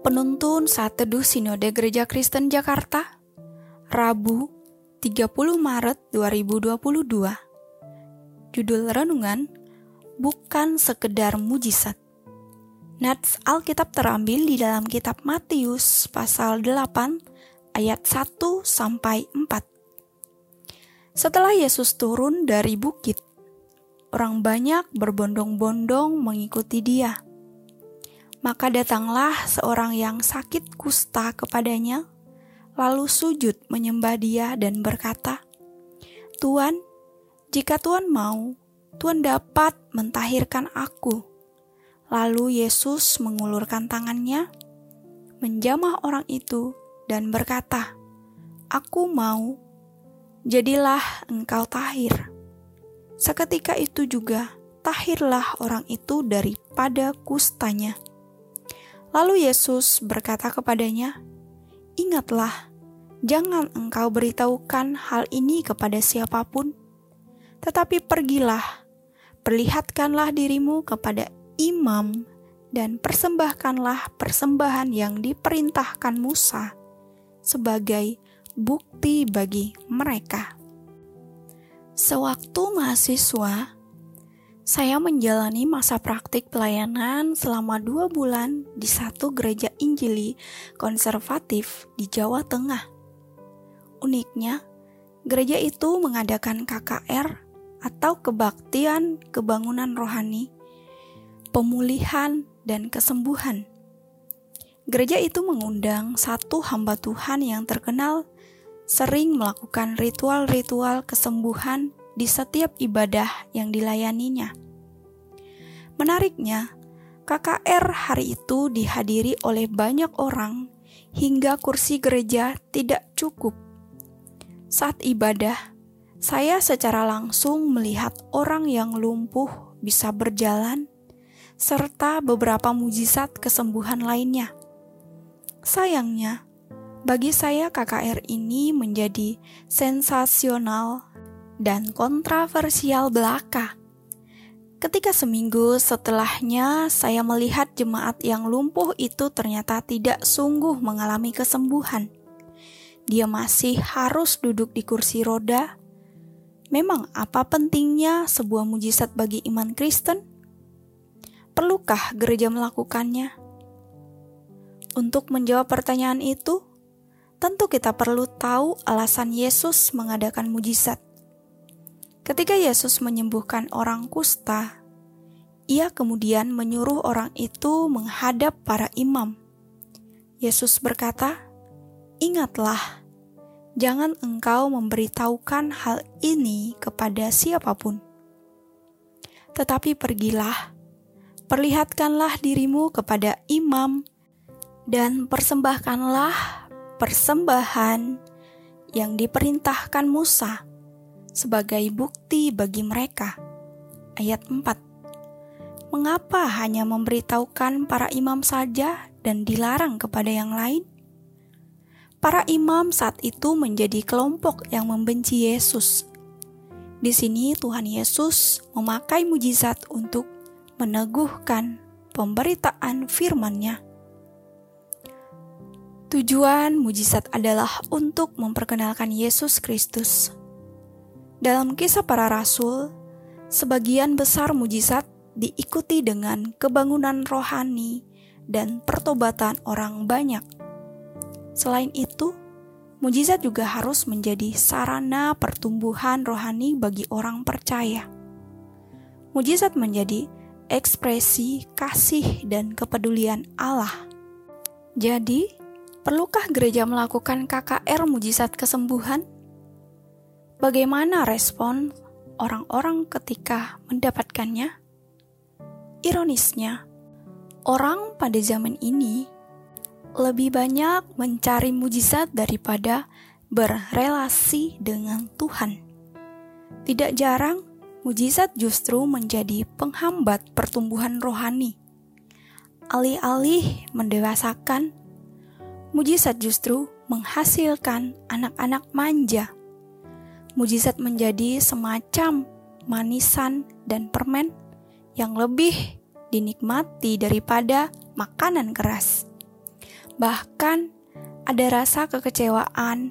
Penuntun Saat Teduh Sinode Gereja Kristen Jakarta Rabu 30 Maret 2022 Judul Renungan Bukan Sekedar Mujizat. Nats Alkitab terambil di dalam kitab Matius pasal 8 ayat 1 sampai 4 Setelah Yesus turun dari bukit orang banyak berbondong-bondong mengikuti dia maka datanglah seorang yang sakit kusta kepadanya, lalu sujud menyembah dia dan berkata, Tuan, jika Tuan mau, Tuan dapat mentahirkan aku. Lalu Yesus mengulurkan tangannya, menjamah orang itu, dan berkata, Aku mau, jadilah engkau tahir. Seketika itu juga, tahirlah orang itu daripada kustanya. Lalu Yesus berkata kepadanya, "Ingatlah, jangan engkau beritahukan hal ini kepada siapa pun, tetapi pergilah, perlihatkanlah dirimu kepada imam, dan persembahkanlah persembahan yang diperintahkan Musa sebagai bukti bagi mereka." Sewaktu mahasiswa, saya menjalani masa praktik pelayanan selama dua bulan di satu gereja Injili konservatif di Jawa Tengah. Uniknya, gereja itu mengadakan KKR atau kebaktian kebangunan rohani, pemulihan, dan kesembuhan. Gereja itu mengundang satu hamba Tuhan yang terkenal sering melakukan ritual-ritual kesembuhan di setiap ibadah yang dilayaninya. Menariknya, KKR hari itu dihadiri oleh banyak orang hingga kursi gereja tidak cukup. Saat ibadah, saya secara langsung melihat orang yang lumpuh bisa berjalan, serta beberapa mujizat kesembuhan lainnya. Sayangnya, bagi saya KKR ini menjadi sensasional dan kontroversial belaka. Ketika seminggu setelahnya saya melihat jemaat yang lumpuh itu ternyata tidak sungguh mengalami kesembuhan. Dia masih harus duduk di kursi roda. Memang apa pentingnya sebuah mujizat bagi iman Kristen? Perlukah gereja melakukannya? Untuk menjawab pertanyaan itu, tentu kita perlu tahu alasan Yesus mengadakan mujizat. Ketika Yesus menyembuhkan orang kusta, ia kemudian menyuruh orang itu menghadap para imam. Yesus berkata, "Ingatlah, jangan engkau memberitahukan hal ini kepada siapa pun, tetapi pergilah, perlihatkanlah dirimu kepada imam, dan persembahkanlah persembahan yang diperintahkan Musa." Sebagai bukti bagi mereka. Ayat 4 Mengapa hanya memberitahukan para imam saja dan dilarang kepada yang lain? Para imam saat itu menjadi kelompok yang membenci Yesus. Di sini Tuhan Yesus memakai mujizat untuk meneguhkan pemberitaan firman-Nya. Tujuan mujizat adalah untuk memperkenalkan Yesus Kristus dalam kisah para rasul, sebagian besar mujizat diikuti dengan kebangunan rohani dan pertobatan orang banyak. Selain itu, mujizat juga harus menjadi sarana pertumbuhan rohani bagi orang percaya. Mujizat menjadi ekspresi kasih dan kepedulian Allah. Jadi, perlukah gereja melakukan KKR mujizat kesembuhan? Bagaimana respon orang-orang ketika mendapatkannya? Ironisnya, orang pada zaman ini lebih banyak mencari mujizat daripada berrelasi dengan Tuhan. Tidak jarang, mujizat justru menjadi penghambat pertumbuhan rohani. Alih-alih mendewasakan, mujizat justru menghasilkan anak-anak manja mujizat menjadi semacam manisan dan permen yang lebih dinikmati daripada makanan keras. Bahkan ada rasa kekecewaan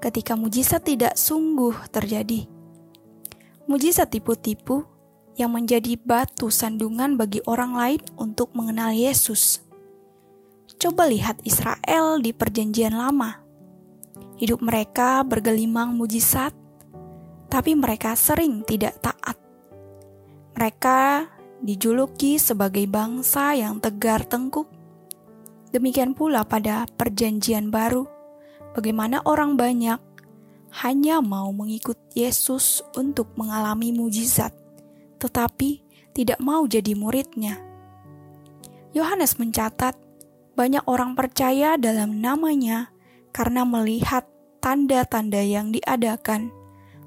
ketika mujizat tidak sungguh terjadi. Mujizat tipu-tipu yang menjadi batu sandungan bagi orang lain untuk mengenal Yesus. Coba lihat Israel di Perjanjian Lama. Hidup mereka bergelimang mujizat, tapi mereka sering tidak taat. Mereka dijuluki sebagai bangsa yang tegar tengkuk. Demikian pula pada Perjanjian Baru, bagaimana orang banyak hanya mau mengikut Yesus untuk mengalami mujizat tetapi tidak mau jadi muridnya. Yohanes mencatat banyak orang percaya dalam namanya karena melihat tanda-tanda yang diadakan,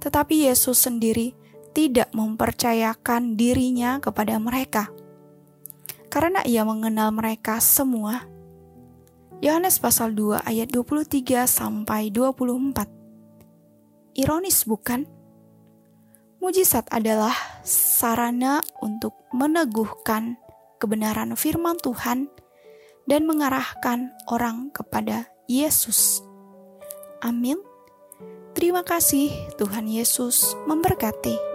tetapi Yesus sendiri tidak mempercayakan dirinya kepada mereka. Karena ia mengenal mereka semua. Yohanes pasal 2 ayat 23 sampai 24. Ironis bukan? Mujizat adalah sarana untuk meneguhkan kebenaran firman Tuhan dan mengarahkan orang kepada Yesus. Amin. Terima kasih, Tuhan Yesus memberkati.